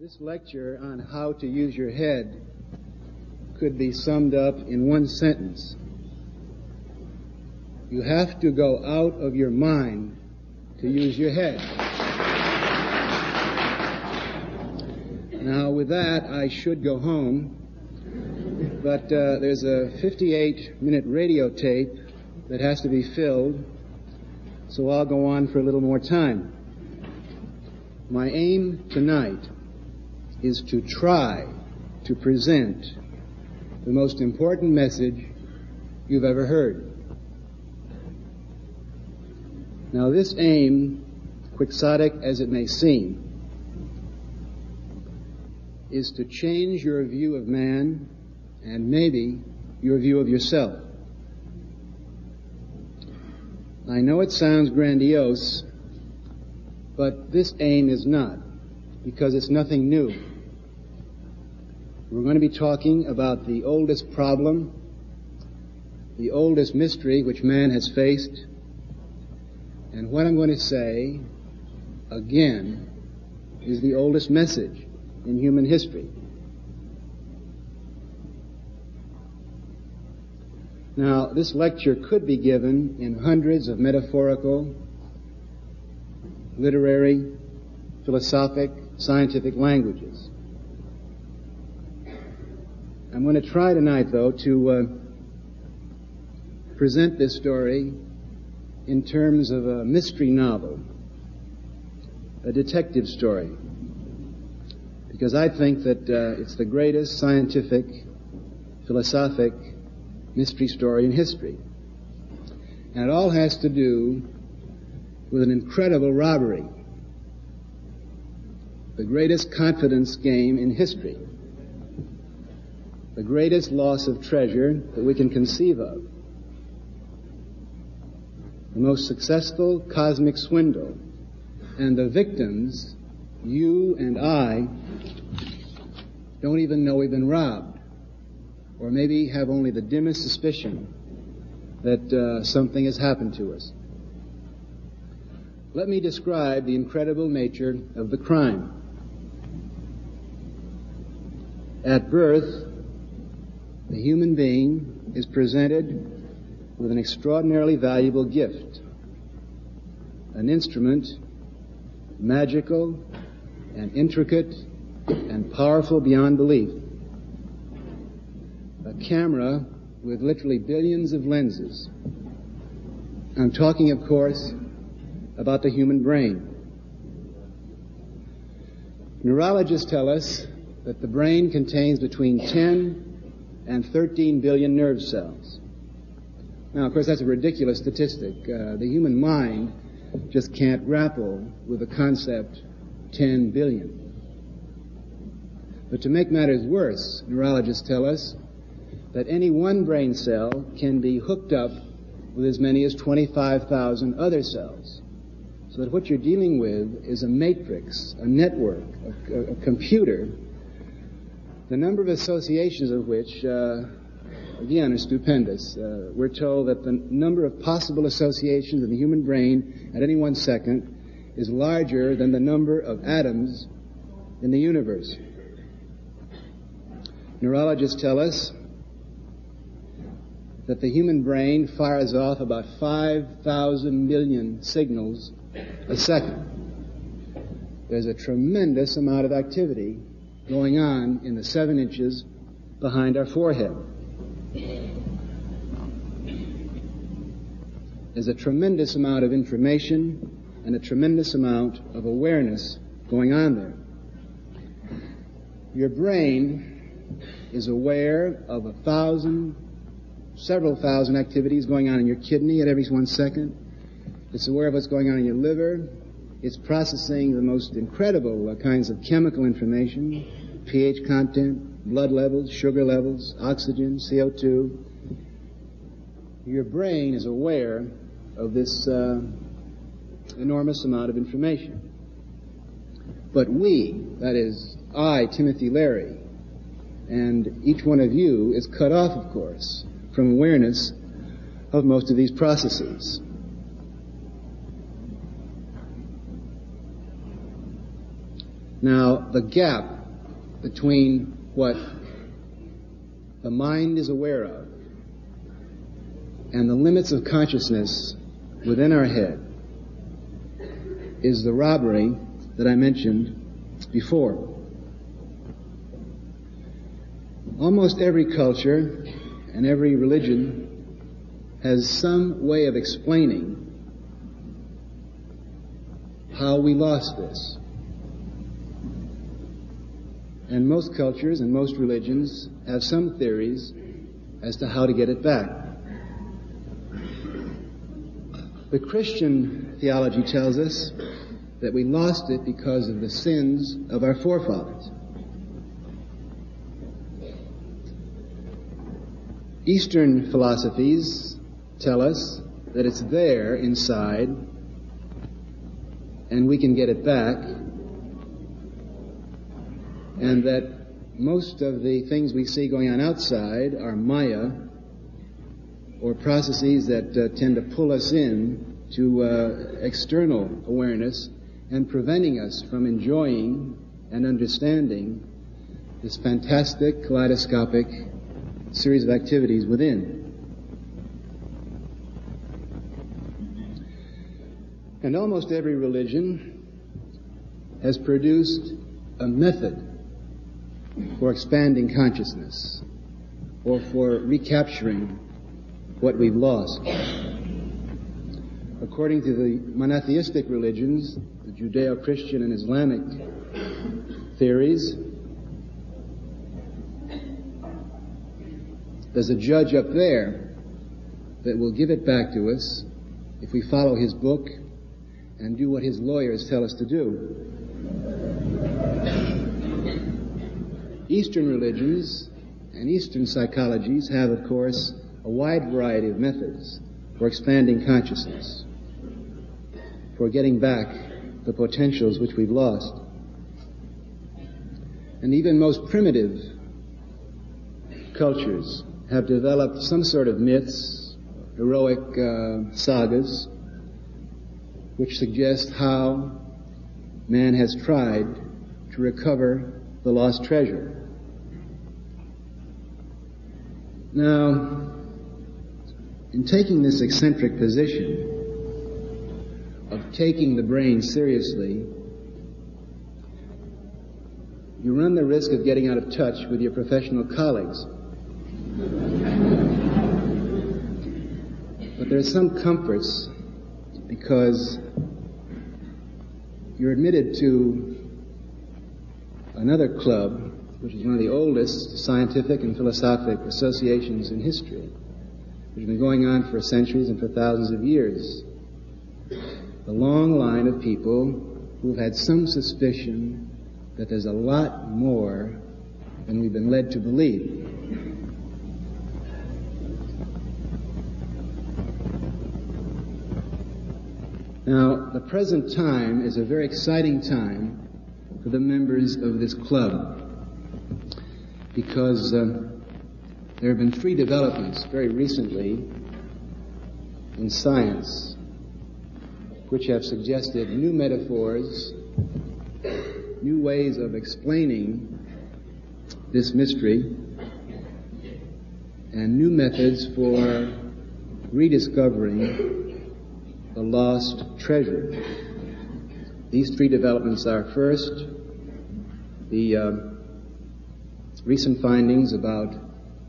This lecture on how to use your head could be summed up in one sentence. You have to go out of your mind to use your head. Now, with that, I should go home, but uh, there's a 58 minute radio tape that has to be filled, so I'll go on for a little more time. My aim tonight is to try to present the most important message you've ever heard. Now, this aim, quixotic as it may seem, is to change your view of man and maybe your view of yourself. I know it sounds grandiose, but this aim is not, because it's nothing new. We're going to be talking about the oldest problem, the oldest mystery which man has faced, and what I'm going to say, again, is the oldest message in human history. Now, this lecture could be given in hundreds of metaphorical, literary, philosophic, scientific languages. I'm going to try tonight, though, to uh, present this story in terms of a mystery novel, a detective story because I think that uh, it's the greatest scientific, philosophic mystery story in history. And it all has to do with an incredible robbery, the greatest confidence game in history, the greatest loss of treasure that we can conceive of, the most successful cosmic swindle, and the victims, you and I, don't even know we've been robbed, or maybe have only the dimmest suspicion that uh, something has happened to us. Let me describe the incredible nature of the crime. At birth, the human being is presented with an extraordinarily valuable gift, an instrument magical and intricate and powerful beyond belief. A camera with literally billions of lenses. I'm talking, of course, about the human brain. Neurologists tell us that the brain contains between 10 and 13 billion nerve cells. Now, of course, that's a ridiculous statistic. Uh, the human mind just can't grapple with the concept 10 billion. But to make matters worse, neurologists tell us that any one brain cell can be hooked up with as many as 25,000 other cells. So that what you're dealing with is a matrix, a network, a, a computer, the number of associations of which, uh, again, are stupendous. Uh, we're told that the number of possible associations in the human brain at any one second is larger than the number of atoms in the universe. Neurologists tell us that the human brain fires off about 5,000 million signals a second. There's a tremendous amount of activity going on in the seven inches behind our forehead. There's a tremendous amount of information and a tremendous amount of awareness going on there. Your brain is aware of a thousand, several thousand activities going on in your kidney at every one second. It's aware of what's going on in your liver. It's processing the most incredible uh, kinds of chemical information, pH content, blood levels, sugar levels, oxygen, CO2. Your brain is aware of this uh, enormous amount of information. But we, that is, I, Timothy Leary, and each one of you is cut off, of course, from awareness of most of these processes. Now, the gap between what the mind is aware of and the limits of consciousness within our head is the robbery that I mentioned before. Almost every culture and every religion has some way of explaining how we lost this. And most cultures and most religions have some theories as to how to get it back. The Christian theology tells us that we lost it because of the sins of our forefathers. Eastern philosophies tell us that it's there inside and we can get it back and that most of the things we see going on outside are Maya or processes that uh, tend to pull us in to uh, external awareness and preventing us from enjoying and understanding this fantastic kaleidoscopic series of activities within. And almost every religion has produced a method for expanding consciousness or for recapturing what we've lost. According to the monotheistic religions, the Judeo-Christian and Islamic theories, There's a judge up there that will give it back to us if we follow his book and do what his lawyers tell us to do. Eastern religions and Eastern psychologies have, of course, a wide variety of methods for expanding consciousness, for getting back the potentials which we've lost. And even most primitive cultures have developed some sort of myths, heroic uh, sagas, which suggest how man has tried to recover the lost treasure. Now, in taking this eccentric position of taking the brain seriously, you run the risk of getting out of touch with your professional colleagues. But there are some comforts because you're admitted to another club, which is one of the oldest scientific and philosophic associations in history, which has been going on for centuries and for thousands of years. The long line of people who've had some suspicion that there's a lot more than we've been led to believe. Now, the present time is a very exciting time for the members of this club because uh, there have been three developments very recently in science which have suggested new metaphors, new ways of explaining this mystery, and new methods for rediscovering the lost treasure. These three developments are first, the uh, recent findings about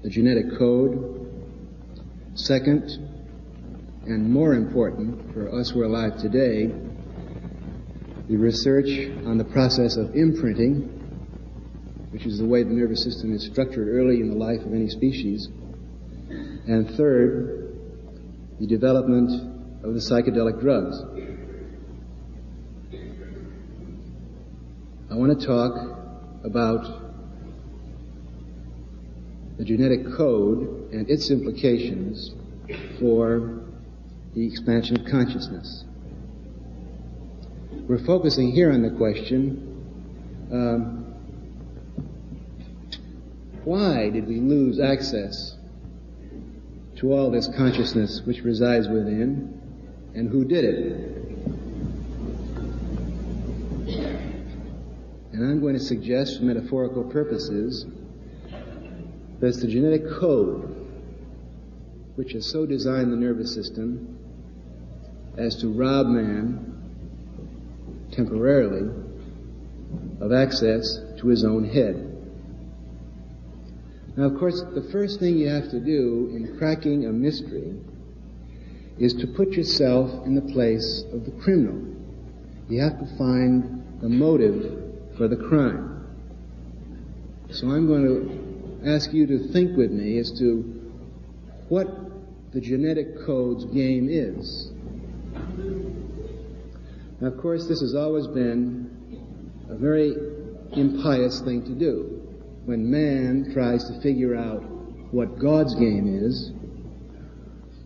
the genetic code. Second, and more important for us who are alive today, the research on the process of imprinting, which is the way the nervous system is structured early in the life of any species. And third, the development of the psychedelic drugs. I want to talk about the genetic code and its implications for the expansion of consciousness. We're focusing here on the question um, why did we lose access to all this consciousness which resides within? and who did it. And I'm going to suggest for metaphorical purposes it's the genetic code which has so designed the nervous system as to rob man temporarily of access to his own head. Now, of course, the first thing you have to do in cracking a mystery is to put yourself in the place of the criminal. You have to find the motive for the crime. So I'm going to ask you to think with me as to what the genetic code's game is. Now, of course, this has always been a very impious thing to do. When man tries to figure out what God's game is,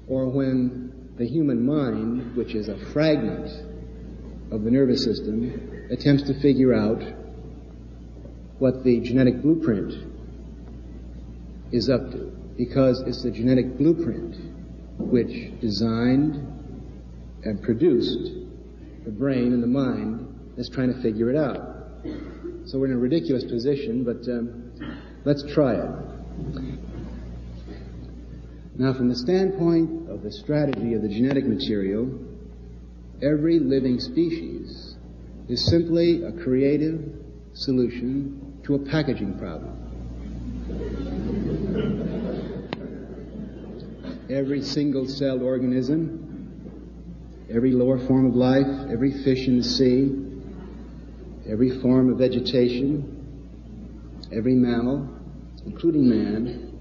or when the human mind, which is a fragment of the nervous system, attempts to figure out what the genetic blueprint is up to. Because it's the genetic blueprint which designed and produced the brain and the mind that's trying to figure it out. So we're in a ridiculous position, but um, let's try it. Now, from the standpoint of the strategy of the genetic material, every living species is simply a creative solution to a packaging problem. Every single celled organism, every lower form of life, every fish in the sea, every form of vegetation, every mammal, including man,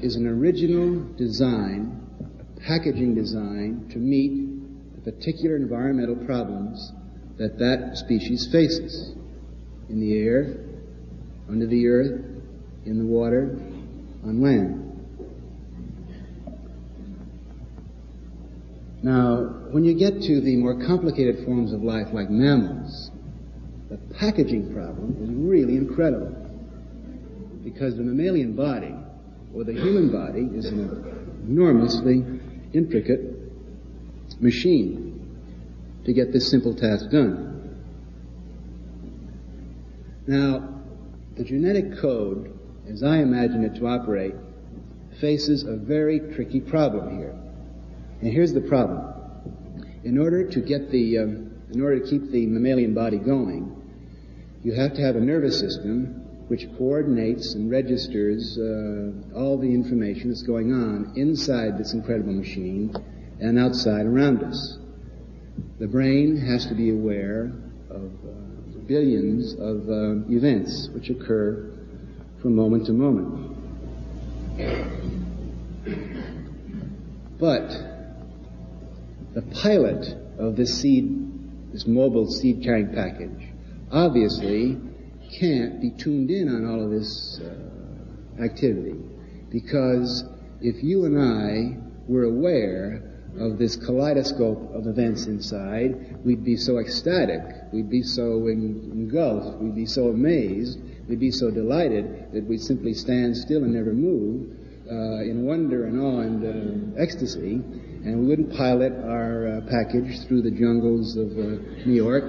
is an original design, a packaging design to meet the particular environmental problems that that species faces in the air, under the earth, in the water, on land. Now, when you get to the more complicated forms of life like mammals, the packaging problem is really incredible. Because the mammalian body, or the human body, is an enormously intricate machine to get this simple task done. Now, the genetic code, as I imagine it to operate, faces a very tricky problem here. And here's the problem. In order to get the, um, in order to keep the mammalian body going, you have to have a nervous system which coordinates and registers uh, all the information that's going on inside this incredible machine and outside around us. The brain has to be aware of uh, billions of uh, events which occur from moment to moment. But the pilot of this seed, this mobile seed carrying package, obviously can't be tuned in on all of this uh, activity. Because if you and I were aware of this kaleidoscope of events inside, we'd be so ecstatic, we'd be so engulfed, we'd be so amazed, we'd be so delighted that we'd simply stand still and never move uh, in wonder and awe and uh, ecstasy and we wouldn't pilot our uh, package through the jungles of uh, New York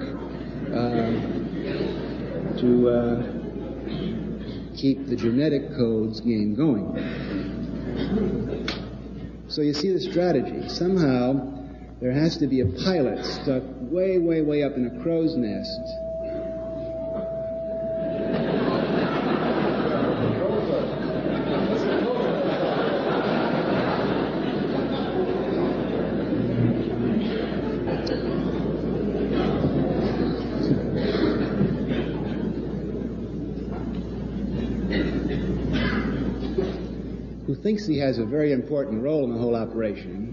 uh, to uh, keep the genetic codes game going. So you see the strategy. Somehow there has to be a pilot stuck way, way, way up in a crow's nest thinks he has a very important role in the whole operation,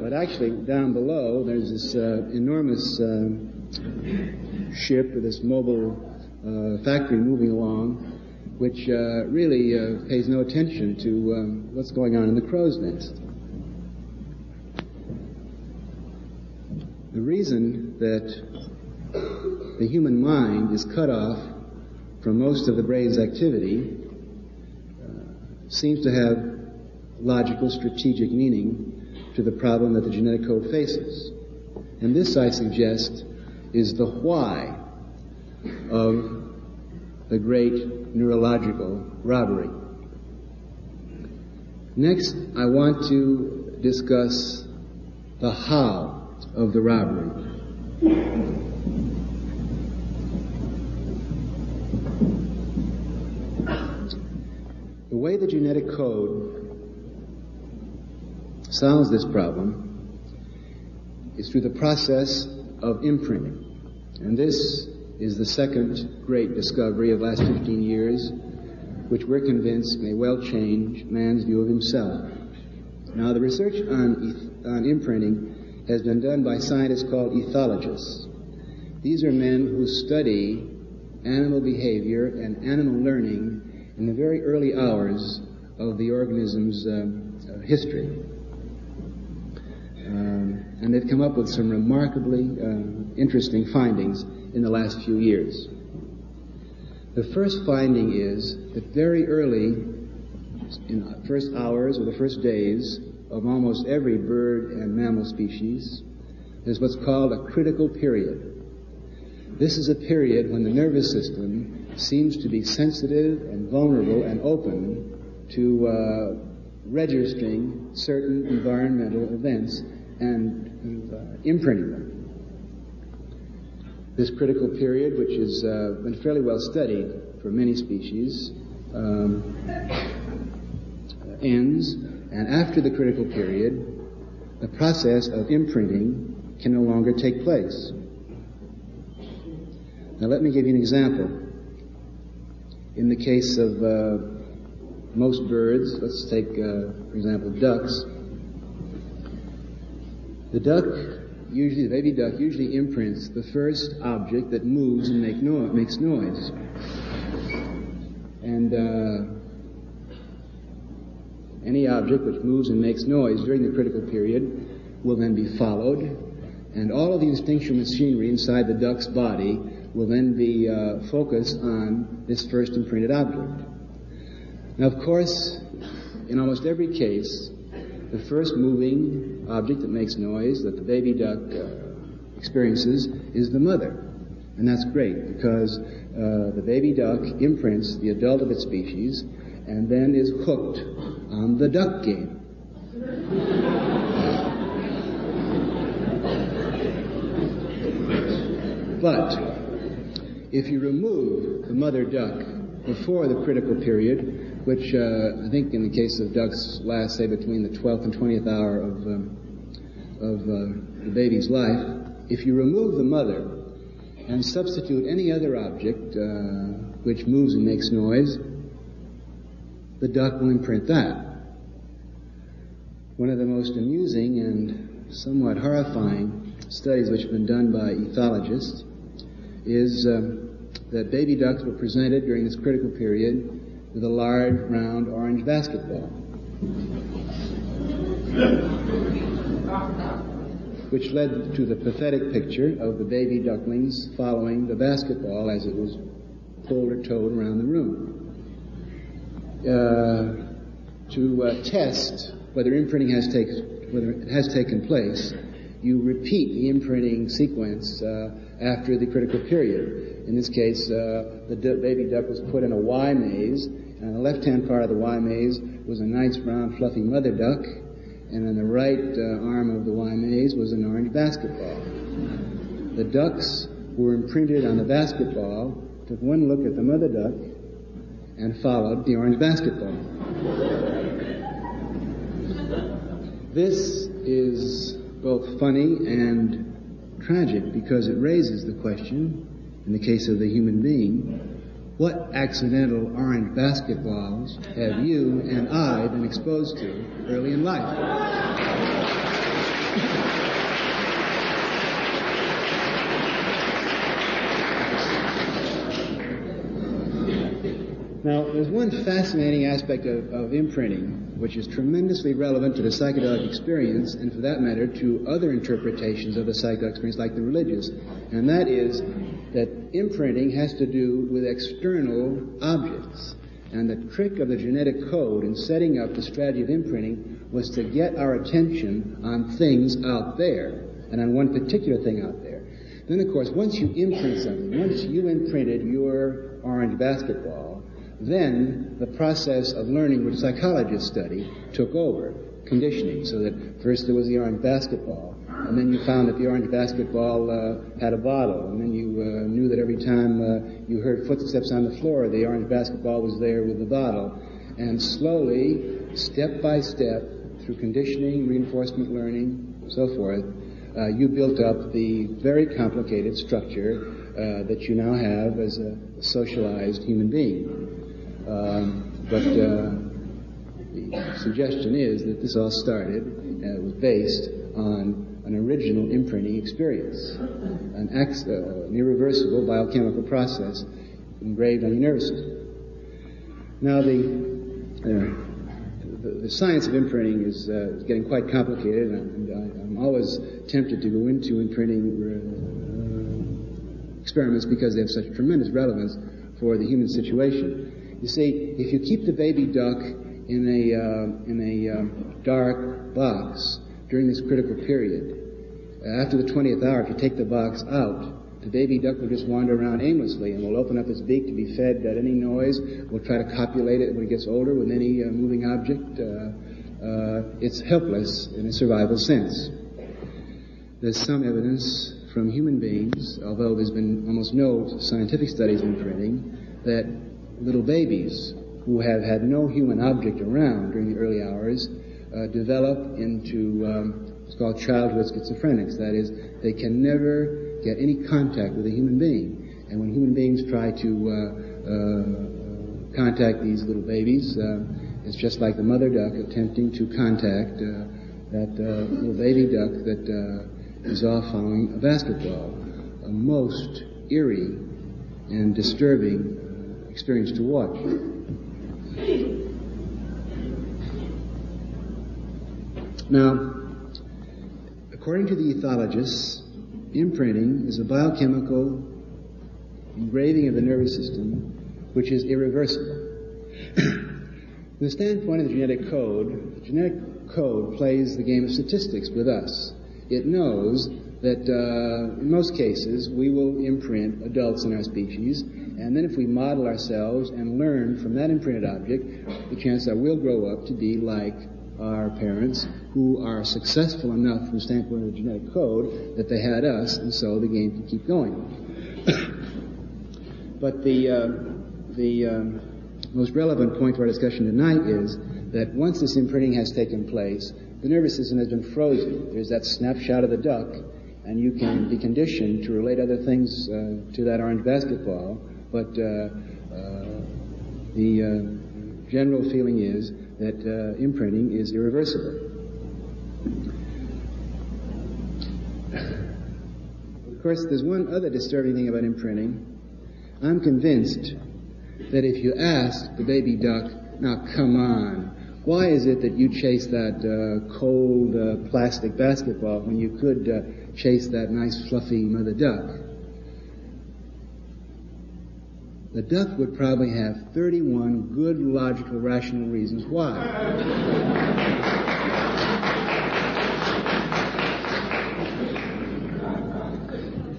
but actually down below there's this uh, enormous uh, ship or this mobile uh, factory moving along, which uh, really uh, pays no attention to um, what's going on in the crow's nest. The reason that the human mind is cut off from most of the brain's activity uh, seems to have logical, strategic meaning to the problem that the genetic code faces. And this, I suggest, is the why of the great neurological robbery. Next, I want to discuss the how of the robbery. The way the genetic code solves this problem is through the process of imprinting. And this is the second great discovery of the last 15 years, which we're convinced may well change man's view of himself. Now, the research on, on imprinting has been done by scientists called ethologists. These are men who study animal behavior and animal learning in the very early hours of the organism's uh, history. Um, and they've come up with some remarkably uh, interesting findings in the last few years. The first finding is that very early, in the first hours or the first days of almost every bird and mammal species, there's what's called a critical period. This is a period when the nervous system seems to be sensitive and vulnerable and open to uh, registering certain environmental events and uh, imprinting them. This critical period, which has uh, been fairly well studied for many species, um, ends, and after the critical period, the process of imprinting can no longer take place. Now, let me give you an example. In the case of uh, most birds, let's take, uh, for example, ducks, the duck, usually, the baby duck, usually imprints the first object that moves and make no- makes noise. And uh, any object which moves and makes noise during the critical period will then be followed, and all of the instinctual machinery inside the duck's body will then be uh, focused on this first imprinted object. Now, of course, in almost every case, the first moving object that makes noise that the baby duck uh, experiences is the mother. And that's great because uh, the baby duck imprints the adult of its species and then is hooked on the duck game. but if you remove the mother duck before the critical period, which uh, I think in the case of ducks last, say, between the 12th and 20th hour of, um, of uh, the baby's life, if you remove the mother and substitute any other object uh, which moves and makes noise, the duck will imprint that. One of the most amusing and somewhat horrifying studies which have been done by ethologists is um, that baby ducks were presented during this critical period with a large, round, orange basketball. Which led to the pathetic picture of the baby ducklings following the basketball as it was pulled or towed around the room. Uh, to uh, test whether imprinting has taken whether it has taken place, you repeat the imprinting sequence uh, after the critical period. In this case, uh, the baby duck was put in a Y maze, and on the left-hand part of the Y maze was a nice brown fluffy mother duck, and on the right uh, arm of the Y maze was an orange basketball. The ducks were imprinted on the basketball, took one look at the mother duck, and followed the orange basketball. This is both funny and tragic because it raises the question, in the case of the human being, what accidental orange basketballs have you and I been exposed to early in life? Now, there's one fascinating aspect of, of, imprinting, which is tremendously relevant to the psychedelic experience, and for that matter, to other interpretations of the psychedelic experience, like the religious, and that is that imprinting has to do with external objects. And the trick of the genetic code in setting up the strategy of imprinting was to get our attention on things out there, and on one particular thing out there. Then, of course, once you imprint something, once you imprinted your orange basketball, then the process of learning, which psychologists study, took over conditioning. So that first there was the orange basketball, and then you found that the orange basketball uh, had a bottle, and then you uh, knew that every time uh, you heard footsteps on the floor, the orange basketball was there with the bottle. And slowly, step by step, through conditioning, reinforcement learning, so forth, uh, you built up the very complicated structure uh, that you now have as a socialized human being. Um, but uh, the suggestion is that this all started, uh, was based on an original imprinting experience, an, ex, uh, an irreversible biochemical process engraved on your nervous system. Now, the, uh, the, the, science of imprinting is, uh, getting quite complicated, and, I, am always tempted to go into imprinting uh, experiments because they have such tremendous relevance for the human situation. You see, if you keep the baby duck in a, uh, in a um, dark box during this critical period, after the 20th hour, if you take the box out, the baby duck will just wander around aimlessly and will open up its beak to be fed at any noise. Will try to copulate it when it gets older with any uh, moving object. Uh, uh, it's helpless in a survival sense. There's some evidence from human beings, although there's been almost no scientific studies imprinting, that little babies who have had no human object around during the early hours uh, develop into um, called childhood schizophrenics. That is, they can never get any contact with a human being. And when human beings try to uh, uh, contact these little babies, uh, it's just like the mother duck attempting to contact uh, that uh, little baby duck that is off following a basketball. A most eerie and disturbing experience to watch. Now, According to the ethologists, imprinting is a biochemical engraving of the nervous system which is irreversible. From the standpoint of the genetic code, the genetic code plays the game of statistics with us. It knows that uh, in most cases we will imprint adults in our species, and then if we model ourselves and learn from that imprinted object, the chance that we'll grow up to be like our parents who are successful enough from the standpoint of the genetic code that they had us, and so the game can keep going. but the, uh, the um, most relevant point to our discussion tonight is that once this imprinting has taken place, the nervous system has been frozen. There's that snapshot of the duck, and you can be conditioned to relate other things uh, to that orange basketball, but uh, uh the general feeling is that uh, imprinting is irreversible. Of course, there's one other disturbing thing about imprinting. I'm convinced that if you ask the baby duck, now come on, why is it that you chase that uh, cold uh, plastic basketball when you could chase that nice fluffy mother duck? the duck would probably have 31 good, logical, rational reasons why.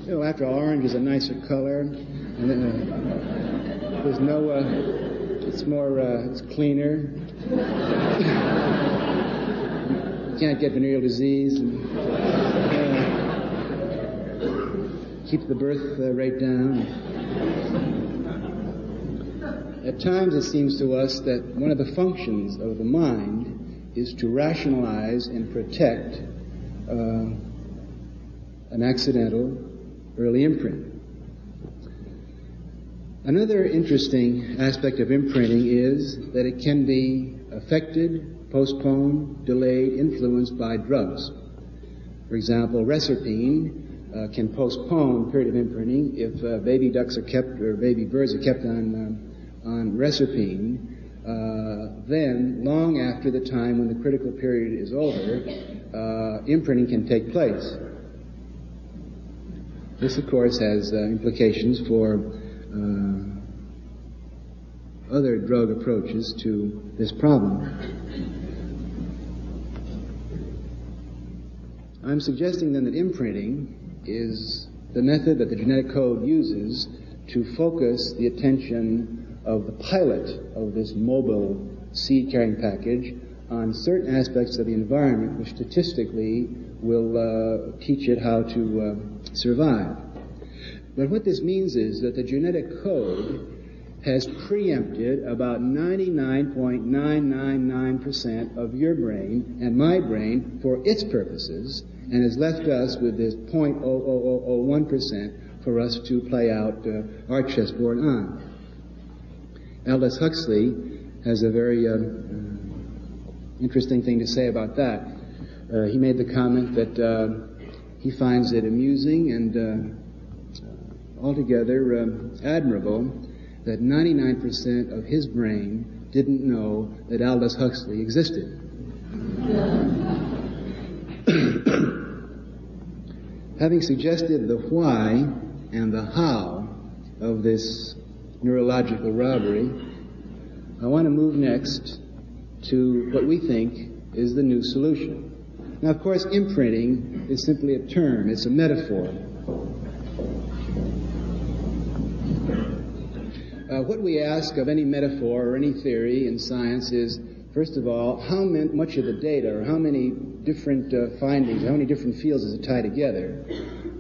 you know, after all, orange is a nicer color, and uh, there's no, uh, it's more, uh, it's cleaner. you can't get venereal disease, and uh, keep the birth uh, rate down. At times it seems to us that one of the functions of the mind is to rationalize and protect uh, an accidental early imprint. Another interesting aspect of imprinting is that it can be affected, postponed, delayed, influenced by drugs. For example, reserpine uh, can postpone period of imprinting if uh, baby ducks are kept or baby birds are kept on um, on reserpine, uh, then, long after the time when the critical period is over, uh, imprinting can take place. This, of course, has uh, implications for other drug approaches to this problem. I'm suggesting then that imprinting is the method that the genetic code uses to focus the attention of the pilot of this mobile seed carrying package on certain aspects of the environment which statistically will uh, teach it how to uh, survive. But what this means is that the genetic code has preempted about 99.999% of your brain and my brain for its purposes and has left us with this 0.0001% for us to play out uh, our chessboard on. Aldous Huxley has a very uh, uh, interesting thing to say about that. Uh, he made the comment that uh, he finds it amusing and uh, altogether admirable that 99% of his brain didn't know that Aldous Huxley existed. Having suggested the why and the how of this neurological robbery, I want to move next to what we think is the new solution. Now, of course, imprinting is simply a term, it's a metaphor. Uh, what we ask of any metaphor or any theory in science is, first of all, how much of the data or how many different uh, findings, how many different fields does it tie together?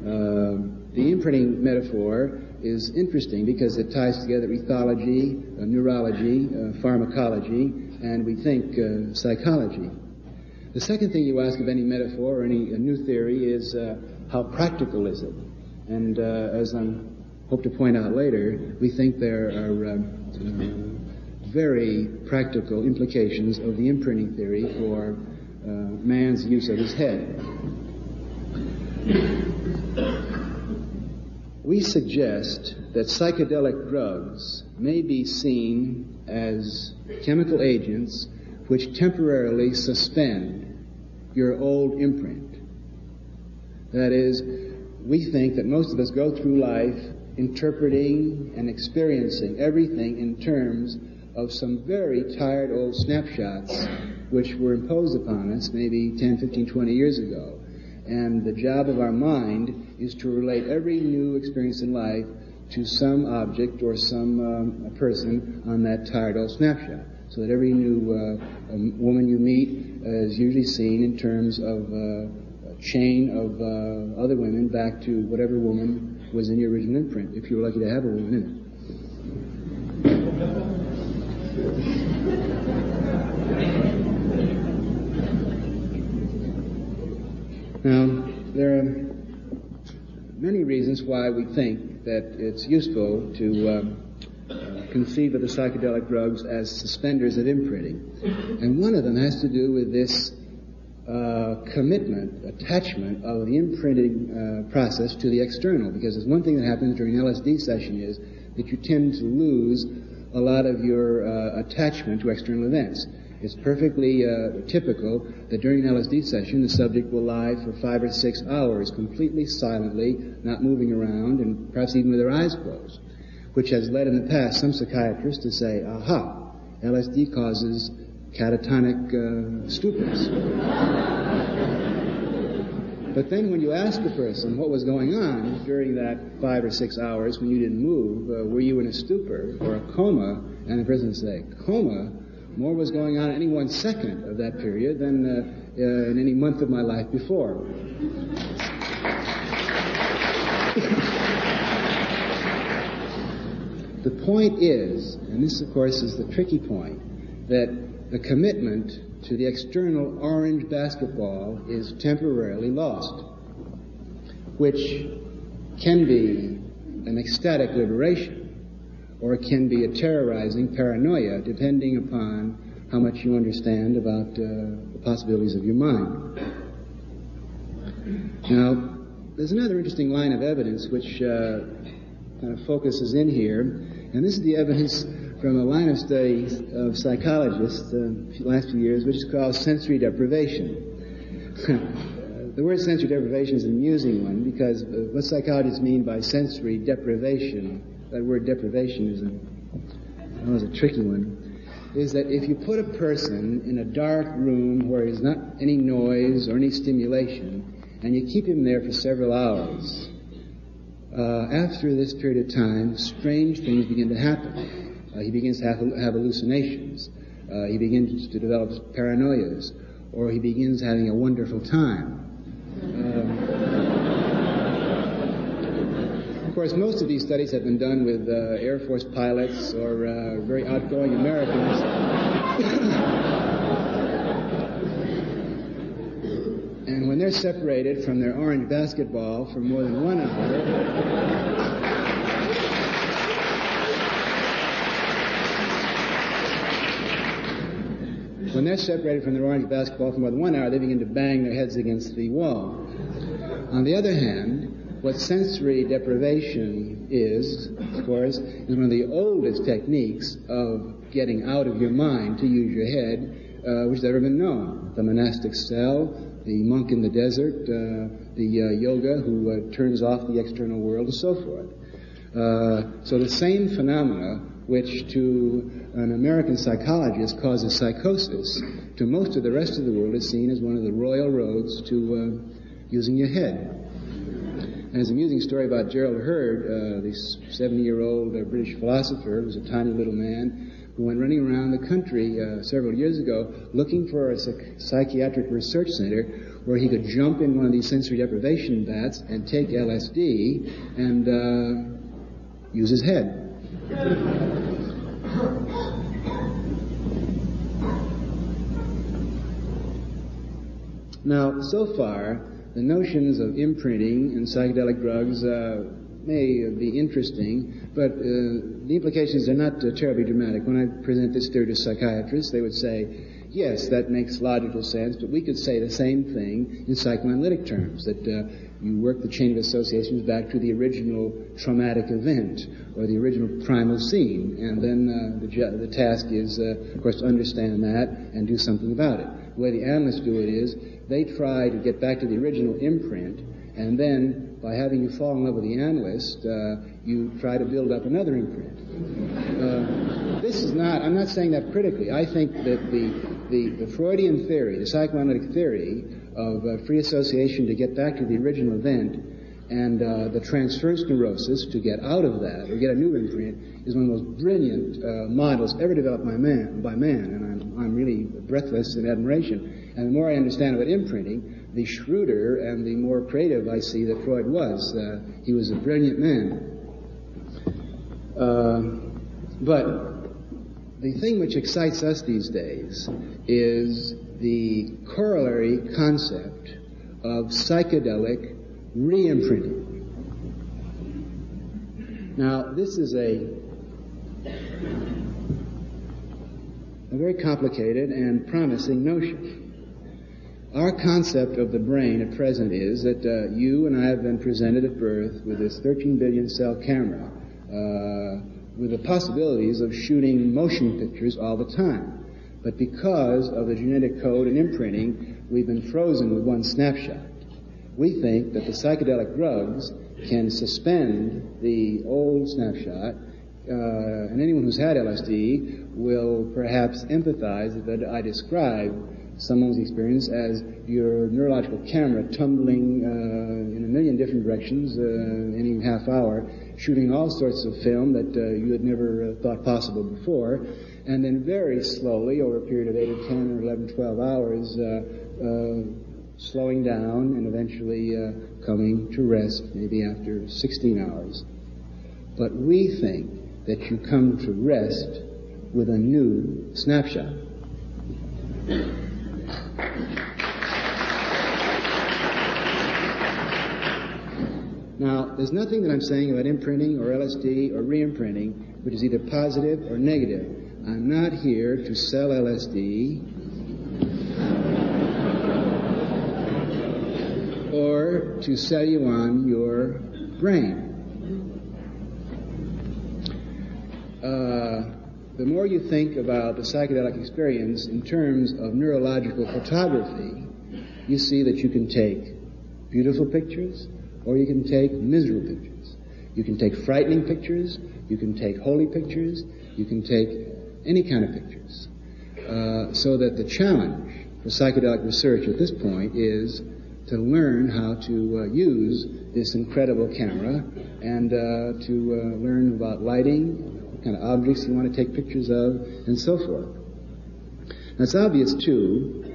Uh, the imprinting metaphor is interesting because it ties together ethology, uh, neurology, uh, pharmacology, and we think uh, psychology. The second thing you ask of any metaphor or any new theory is how practical is it? And as I'm hope to point out later, we think there are uh, uh, very practical implications of the imprinting theory for uh, man's use of his head. We suggest that psychedelic drugs may be seen as chemical agents which temporarily suspend your old imprint. That is, we think that most of us go through life interpreting and experiencing everything in terms of some very tired old snapshots which were imposed upon us maybe 10, 15, 20 years ago. And the job of our mind is to relate every new experience in life to some object or some um, person on that tired old snapshot. So that every new uh, um, woman you meet uh, is usually seen in terms of uh, a chain of uh, other women back to whatever woman was in your original imprint, if you were lucky to have a woman in it. Now, there are many reasons why we think that it's useful to um, uh, conceive of the psychedelic drugs as suspenders of imprinting. And one of them has to do with this commitment, attachment of the imprinting uh, process to the external. Because there's one thing that happens during an LSD session is that you tend to lose a lot of your uh, attachment to external events. It's perfectly uh, typical that during an LSD session the subject will lie for five or six hours completely silently, not moving around, and perhaps even with their eyes closed, which has led in the past some psychiatrists to say, aha, LSD causes catatonic uh, stupors. but then when you ask the person what was going on during that five or six hours when you didn't move, uh, were you in a stupor or a coma? And the person say, coma? More was going on in any one second of that period than uh, uh in any month of my life before. the point is, and this of course is the tricky point, that the commitment to the external orange basketball is temporarily lost, which can be an ecstatic liberation or it can be a terrorizing paranoia depending upon how much you understand about uh, the possibilities of your mind. Now, there's another interesting line of evidence which uh, kind of focuses in here, and this is the evidence from a line of study of psychologists uh, the last few years, which is called sensory deprivation. the word sensory deprivation is an amusing one because uh, what psychologists mean by sensory deprivation, that word deprivation is a, well, is a tricky one, is that if you put a person in a dark room where there's not any noise or any stimulation, and you keep him there for several hours, uh, after this period of time, strange things begin to happen. Uh, he begins to have, have hallucinations. Uh, he begins to develop paranoias, or he begins having a wonderful time. Um, of course, most of these studies have been done with uh, Air Force pilots or uh, very outgoing Americans. and when they're separated from their orange basketball for more than one hour, When they're separated from their orange basketball for more than one hour, they begin to bang their heads against the wall. On the other hand, what sensory deprivation is, of course, is one of the oldest techniques of getting out of your mind to use your head, uh, which has ever been known. The monastic cell, the monk in the desert, uh, the uh, yoga who uh, turns off the external world, and so forth. Uh, so the same phenomena which to an American psychologist causes psychosis, to most of the rest of the world is seen as one of the royal roads to uh, using your head. And there's an amusing story about Gerald Heard, uh, the 70-year-old uh, British philosopher, who was a tiny little man, who went running around the country uh, several years ago looking for a psych- psychiatric research center where he could jump in one of these sensory deprivation vats and take LSD and uh, use his head. Now, so far, the notions of imprinting and psychedelic drugs uh, may be interesting, but uh, the implications are not uh, terribly dramatic. When I present this theory to psychiatrists, they would say, yes, that makes logical sense, but we could say the same thing in psychoanalytic terms, that uh, you work the chain of associations back to the original traumatic event or the original primal scene, and then uh, the, the, task is, uh, of course, to understand that and do something about it. The way the analysts do it is they try to get back to the original imprint, and then by having you fall in love with the analyst, uh, you try to build up another imprint. Uh, this is not, I'm not saying that critically. I think that the, the, the Freudian theory, the psychoanalytic theory of uh, free association to get back to the original event and uh, the transference neurosis to get out of that or get a new imprint is one of the most brilliant uh, models ever developed by man, by man, and I'm, I'm really breathless in admiration. And the more I understand about imprinting, the shrewder and the more creative I see that Freud was. Uh, he was a brilliant man. Uh, but the thing which excites us these days is the corollary concept of psychedelic re-imprinting. Now, this is a, a very complicated and promising notion. Our concept of the brain at present is that uh, you and I have been presented at birth with this 13 billion cell camera uh, with the possibilities of shooting motion pictures all the time. But because of the genetic code and imprinting, we've been frozen with one snapshot. We think that the psychedelic drugs can suspend the old snapshot, uh, and anyone who's had LSD will perhaps empathize that I describe someone's experience as your neurological camera tumbling uh, in a million different directions uh, any half hour, shooting all sorts of film that uh, you had never uh, thought possible before, and then very slowly, over a period of 8 or 10 or 11, 12 hours, uh, uh, slowing down and eventually coming to rest maybe after 16 hours. But we think that you come to rest with a new snapshot. Now, there's nothing that I'm saying about imprinting or LSD or re-imprinting which is either positive or negative. I'm not here to sell LSD or to sell you on your brain. Uh, the more you think about the psychedelic experience in terms of neurological photography, you see that you can take beautiful pictures or you can take miserable pictures. You can take frightening pictures, you can take holy pictures, you can take any kind of pictures. Uh, so that the challenge for psychedelic research at this point is to learn how to uh, use this incredible camera and uh, to uh, learn about lighting, kind of objects you want to take pictures of, and so forth. Now, it's obvious, too,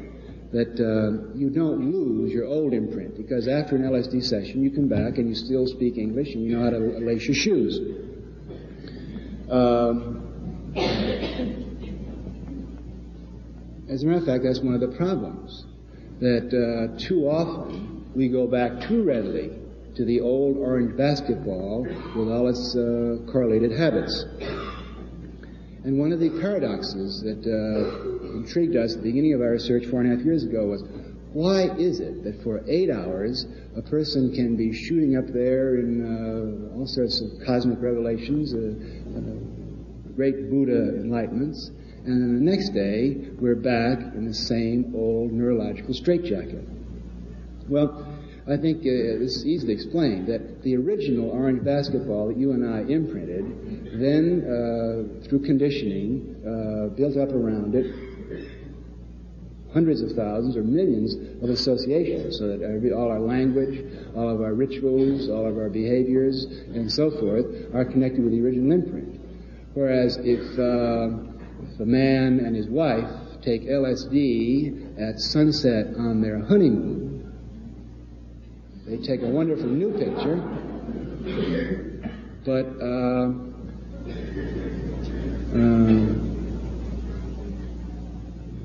that uh, you don't lose your old imprint because after an LSD session, you come back and you still speak English and you know how to lace your shoes. Um, as a matter of fact, that's one of the problems that uh, too often we go back too readily to the old orange basketball with all its uh, correlated habits. And one of the paradoxes that uh, intrigued us at the beginning of our research four and a half years ago was why is it that for eight hours a person can be shooting up there in uh, all sorts of cosmic revelations, uh, uh, great Buddha enlightenments, and then the next day we're back in the same old neurological straitjacket? Well, I think uh, this is easily explained that the original orange basketball that you and I imprinted, then uh, through conditioning, uh, built up around it hundreds of thousands or millions of associations, so that every, all our language, all of our rituals, all of our behaviors, and so forth are connected with the original imprint. Whereas if, uh, if a man and his wife take LSD at sunset on their honeymoon, they take a wonderful new picture, but uh, uh,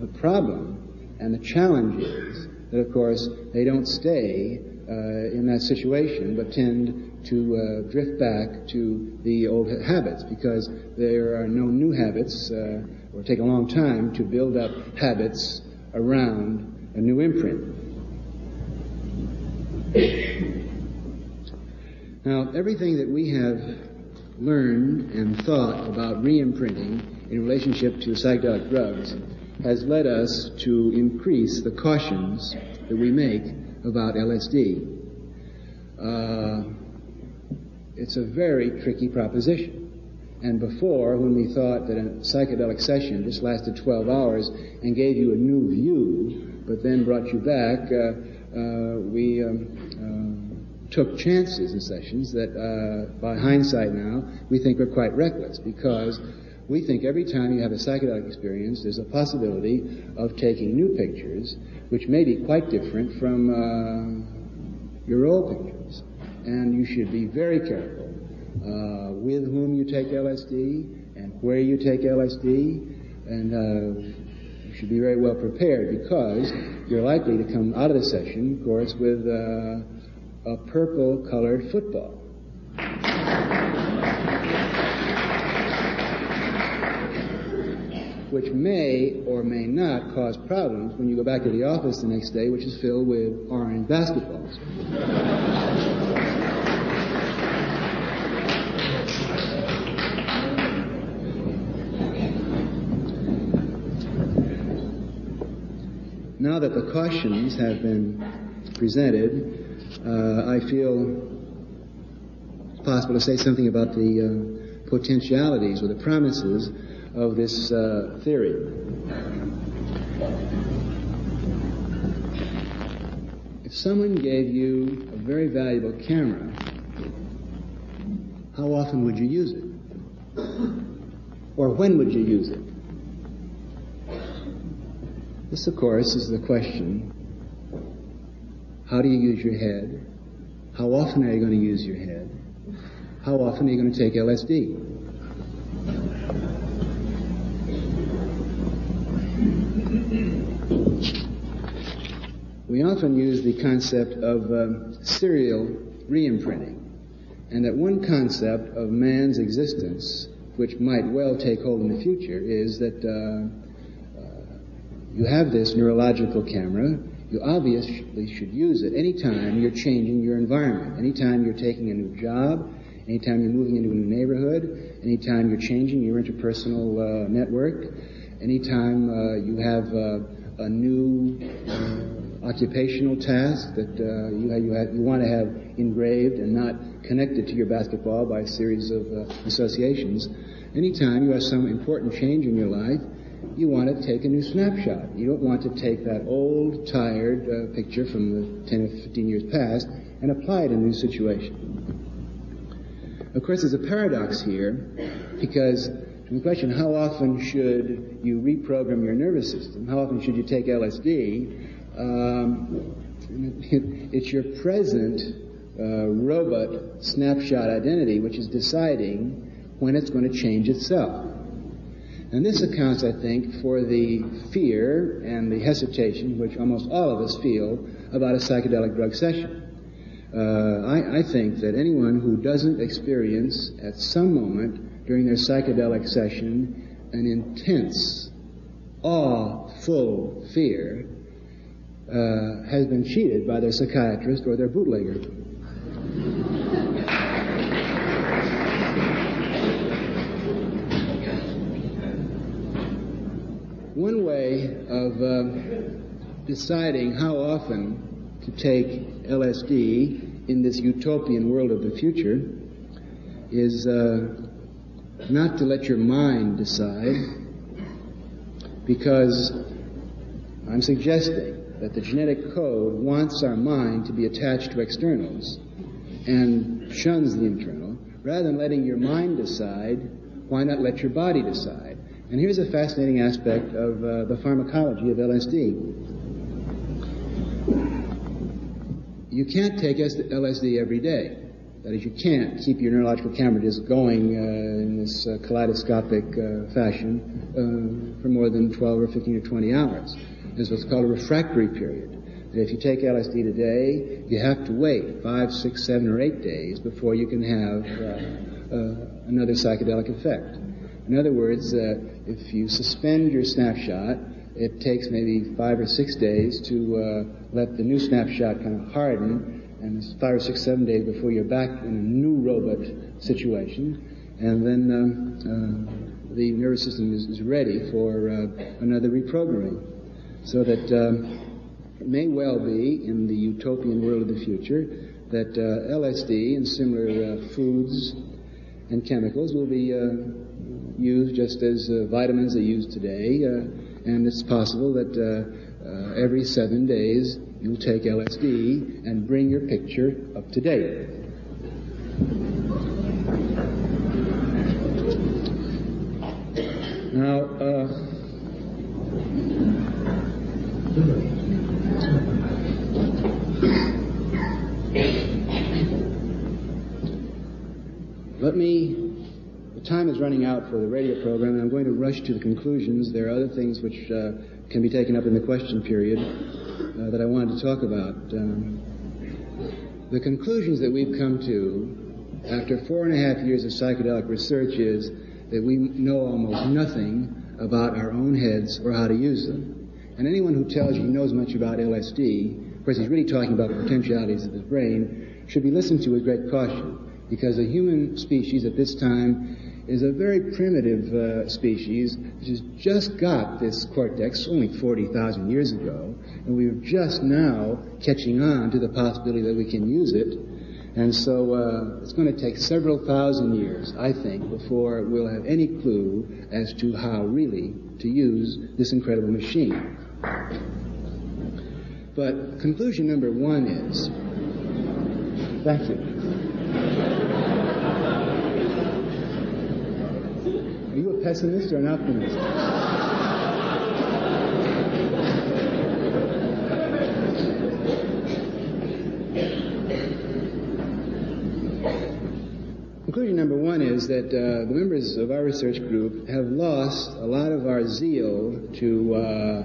the problem and the challenge is that, of course, they don't stay uh, in that situation, but tend to uh, drift back to the old habits because there are no new habits, uh, or take a long time to build up habits around a new imprint. Now, everything that we have learned and thought about re-imprinting in relationship to psychedelic drugs has led us to increase the cautions that we make about LSD. Uh, it's a very tricky proposition. And before, when we thought that a psychedelic session just lasted 12 hours and gave you a new view, but then brought you back, uh, we um, uh, took chances in sessions that, uh, by hindsight now, we think are quite reckless because we think every time you have a psychedelic experience, there's a possibility of taking new pictures, which may be quite different from uh, your old pictures. And you should be very careful uh, with whom you take LSD and where you take LSD. And uh, should be very well prepared because you're likely to come out of the session, of course, with uh, a purple colored football. Which may or may not cause problems when you go back to the office the next day, which is filled with orange basketballs. Now that the cautions have been presented, uh, I feel it's possible to say something about the uh, potentialities or the promises of this uh, theory. If someone gave you a very valuable camera, how often would you use it? Or when would you use it? This, of course, is the question how do you use your head? How often are you going to use your head? How often are you going to take LSD? We often use the concept of um, serial re-imprinting, and that one concept of man's existence, which might well take hold in the future, is that uh, you have this neurological camera. You obviously should use it anytime you're changing your environment, anytime you're taking a new job, anytime you're moving into a new neighborhood, anytime you're changing your interpersonal uh, network, anytime uh, you have uh, a new uh, occupational task that uh, you, you, you want to have engraved and not connected to your basketball by a series of uh, associations. Anytime you have some important change in your life, you want to take a new snapshot. You don't want to take that old, tired uh, picture from the 10 or 15 years past and apply it in a new situation. Of course, there's a paradox here because the question, how often should you reprogram your nervous system? How often should you take LSD? Um, it's your present uh, robot snapshot identity which is deciding when it's going to change itself. And this accounts, I think, for the fear and the hesitation which almost all of us feel about a psychedelic drug session. Uh, I, I think that anyone who doesn't experience at some moment during their psychedelic session an intense, awe-full fear uh, has been cheated by their psychiatrist or their bootlegger. One way of uh, deciding how often to take LSD in this utopian world of the future is uh, not to let your mind decide, because I'm suggesting that the genetic code wants our mind to be attached to externals and shuns the internal. Rather than letting your mind decide, why not let your body decide? And here's a fascinating aspect of uh, the pharmacology of LSD. You can't take LSD every day. That is, you can't keep your neurological camera just going uh, in this uh, kaleidoscopic uh, fashion uh, for more than 12 or 15 or 20 hours. There's what's called a refractory period. That if you take LSD today, you have to wait five, six, seven, or eight days before you can have uh, uh, another psychedelic effect. In other words, if you suspend your snapshot, it takes maybe five or six days to let the new snapshot kind of harden and it's five or six, seven days before you're back in a new robot situation, and then um, uh, the nervous system is, is ready for uh, another reprogramming. So that um, it may well be in the utopian world of the future that uh, LSD and similar uh, foods and chemicals will be uh, used just as uh, vitamins are used today, and it's possible that every seven days you'll take LSD and bring your picture up to date. Now, uh, let me, the time is running out for the radio program, and I'm going to rush to the conclusions. There are other things which uh, can be taken up in the question period uh, that I wanted to talk about. Um, the conclusions that we've come to after four and a half years of psychedelic research is that we know almost nothing about our own heads or how to use them. And anyone who tells you he knows much about LSD, of course he's really talking about the potentialities of the brain, should be listened to with great caution. Because the human species at this time is a very primitive uh, species which has just got this cortex only 40,000 years ago, and we're just now catching on to the possibility that we can use it. And so uh, it's going to take several thousand years, I think, before we'll have any clue as to how really to use this incredible machine. But conclusion number one is, thank you. You a pessimist or an optimist? Conclusion number one is that uh, the members of our research group have lost a lot of our zeal to uh,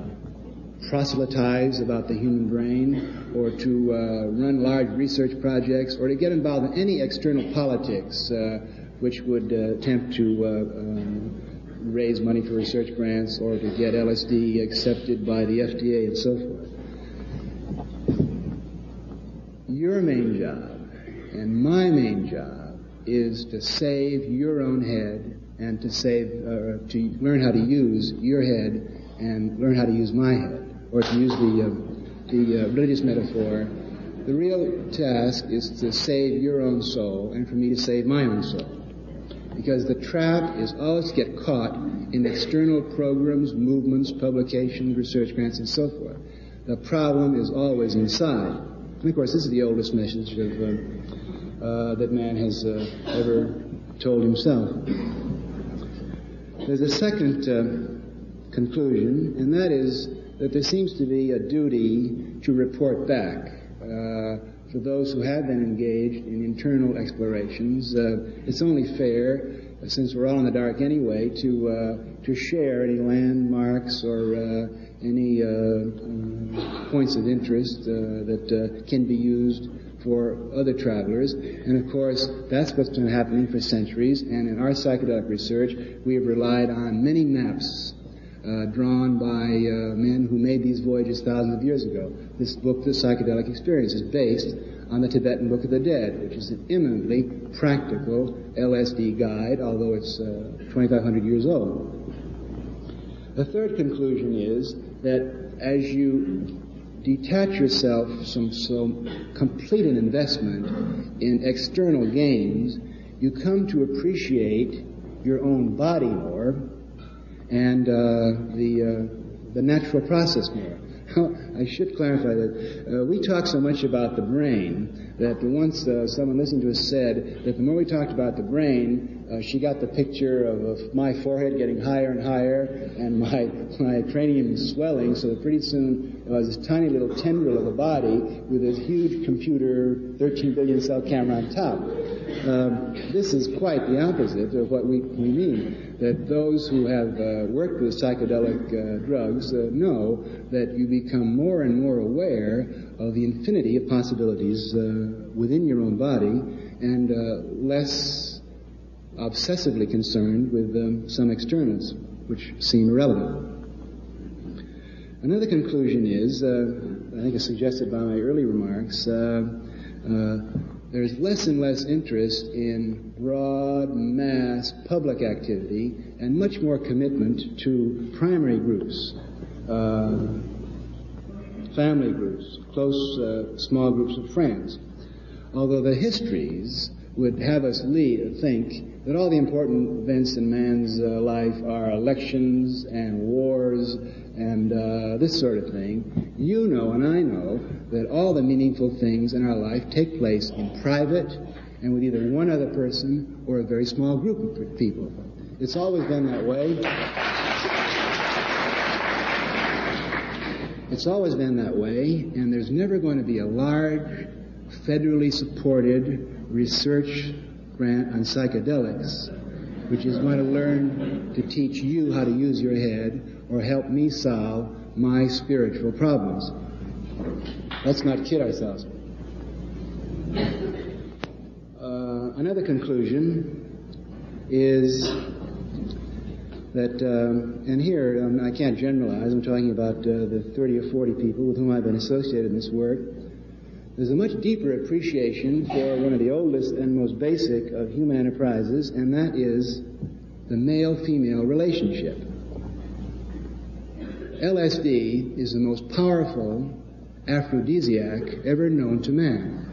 proselytize about the human brain or to uh, run large research projects or to get involved in any external politics uh, which would uh, attempt to um, raise money for research grants or to get LSD accepted by the FDA and so forth. Your main job and my main job is to save your own head and to save, uh, to learn how to use your head and learn how to use my head, or to use the uh, the uh, religious metaphor. The real task is to save your own soul and for me to save my own soul. Because the trap is always to get caught in external programs, movements, publications, research grants, and so forth. The problem is always inside. And of course, this is the oldest message of, uh, uh, that man has uh, ever told himself. There's a second uh, conclusion, and that is that there seems to be a duty to report back. For those who have been engaged in internal explorations, uh, it's only fair, uh, since we're all in the dark anyway, to uh, to share any landmarks or any points of interest that can be used for other travelers. And of course, that's what's been happening for centuries. And in our psychedelic research, we have relied on many maps uh, drawn by uh, men who made these voyages thousands of years ago. This book, The Psychedelic Experience, is based on the Tibetan Book of the Dead, which is an eminently practical LSD guide, although it's uh, 2,500 years old. The third conclusion is that as you detach yourself from so complete an investment in external gains, you come to appreciate your own body more and uh, the, uh, the natural process more. I should clarify that uh, we talk so much about the brain that once uh, someone listening to us said that the more we talked about the brain, uh, she got the picture of, of, my forehead getting higher and higher and my, my cranium swelling so that pretty soon it was this tiny little tendril of a body with this huge computer 13 billion cell camera on top. Um, this is quite the opposite of what we, we mean. That those who have uh, worked with psychedelic uh, drugs uh, know that you become more and more aware of the infinity of possibilities uh, within your own body and uh, less obsessively concerned with um, some externals, which seem irrelevant. Another conclusion is, uh, I think it's suggested by my early remarks, there's less and less interest in broad mass public activity and much more commitment to primary groups, uh, family groups, close uh, small groups of friends. Although the histories would have us lead, think that all the important events in man's uh, life are elections and wars and uh, this sort of thing, you know and I know that all the meaningful things in our life take place in private and with either one other person or a very small group of people. It's always been that way. It's always been that way, and there's never going to be a large, federally supported research grant on psychedelics, which is going to learn to teach you how to use your head or help me solve my spiritual problems. Let's not kid ourselves. Uh, another conclusion is that, um, and here um, I can't generalize, I'm talking about uh, the 30 or 40 people with whom I've been associated in this work. There's a much deeper appreciation for one of the oldest and most basic of human enterprises, and that is the male female relationship. LSD is the most powerful aphrodisiac ever known to man.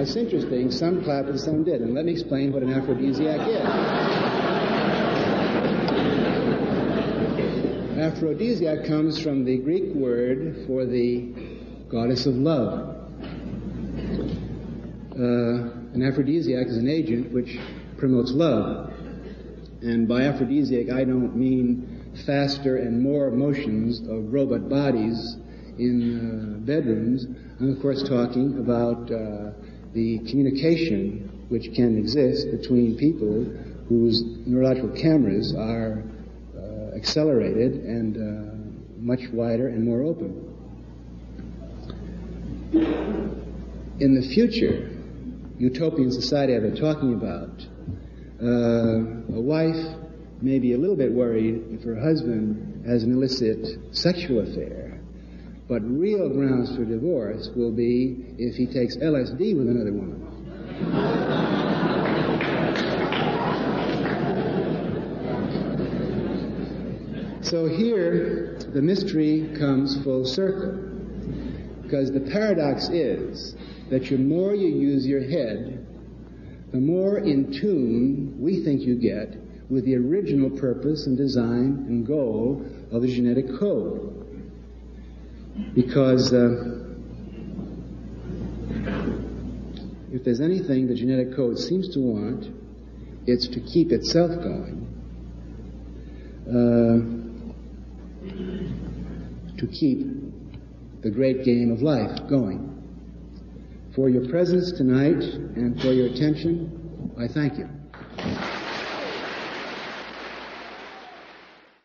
Now it's interesting, some clapped and some did, and let me explain what an aphrodisiac is. aphrodisiac comes from the Greek word for the goddess of love. Uh, an aphrodisiac is an agent which promotes love. And by aphrodisiac, I don't mean faster and more motions of robot bodies in uh, bedrooms. I'm, of course, talking about uh, the communication which can exist between people whose neurological cameras are uh, accelerated and uh, much wider and more open. In the future, utopian society I've been talking about, uh, a wife may be a little bit worried if her husband has an illicit sexual affair, but real grounds for divorce will be if he takes LSD with another woman. so here, the mystery comes full circle. Because the paradox is that the more you use your head, the more in tune we think you get with the original purpose and design and goal of the genetic code. Because uh, if there's anything the genetic code seems to want, it's to keep itself going. Uh, to keep the great game of life going. For your presence tonight and for your attention, I thank you.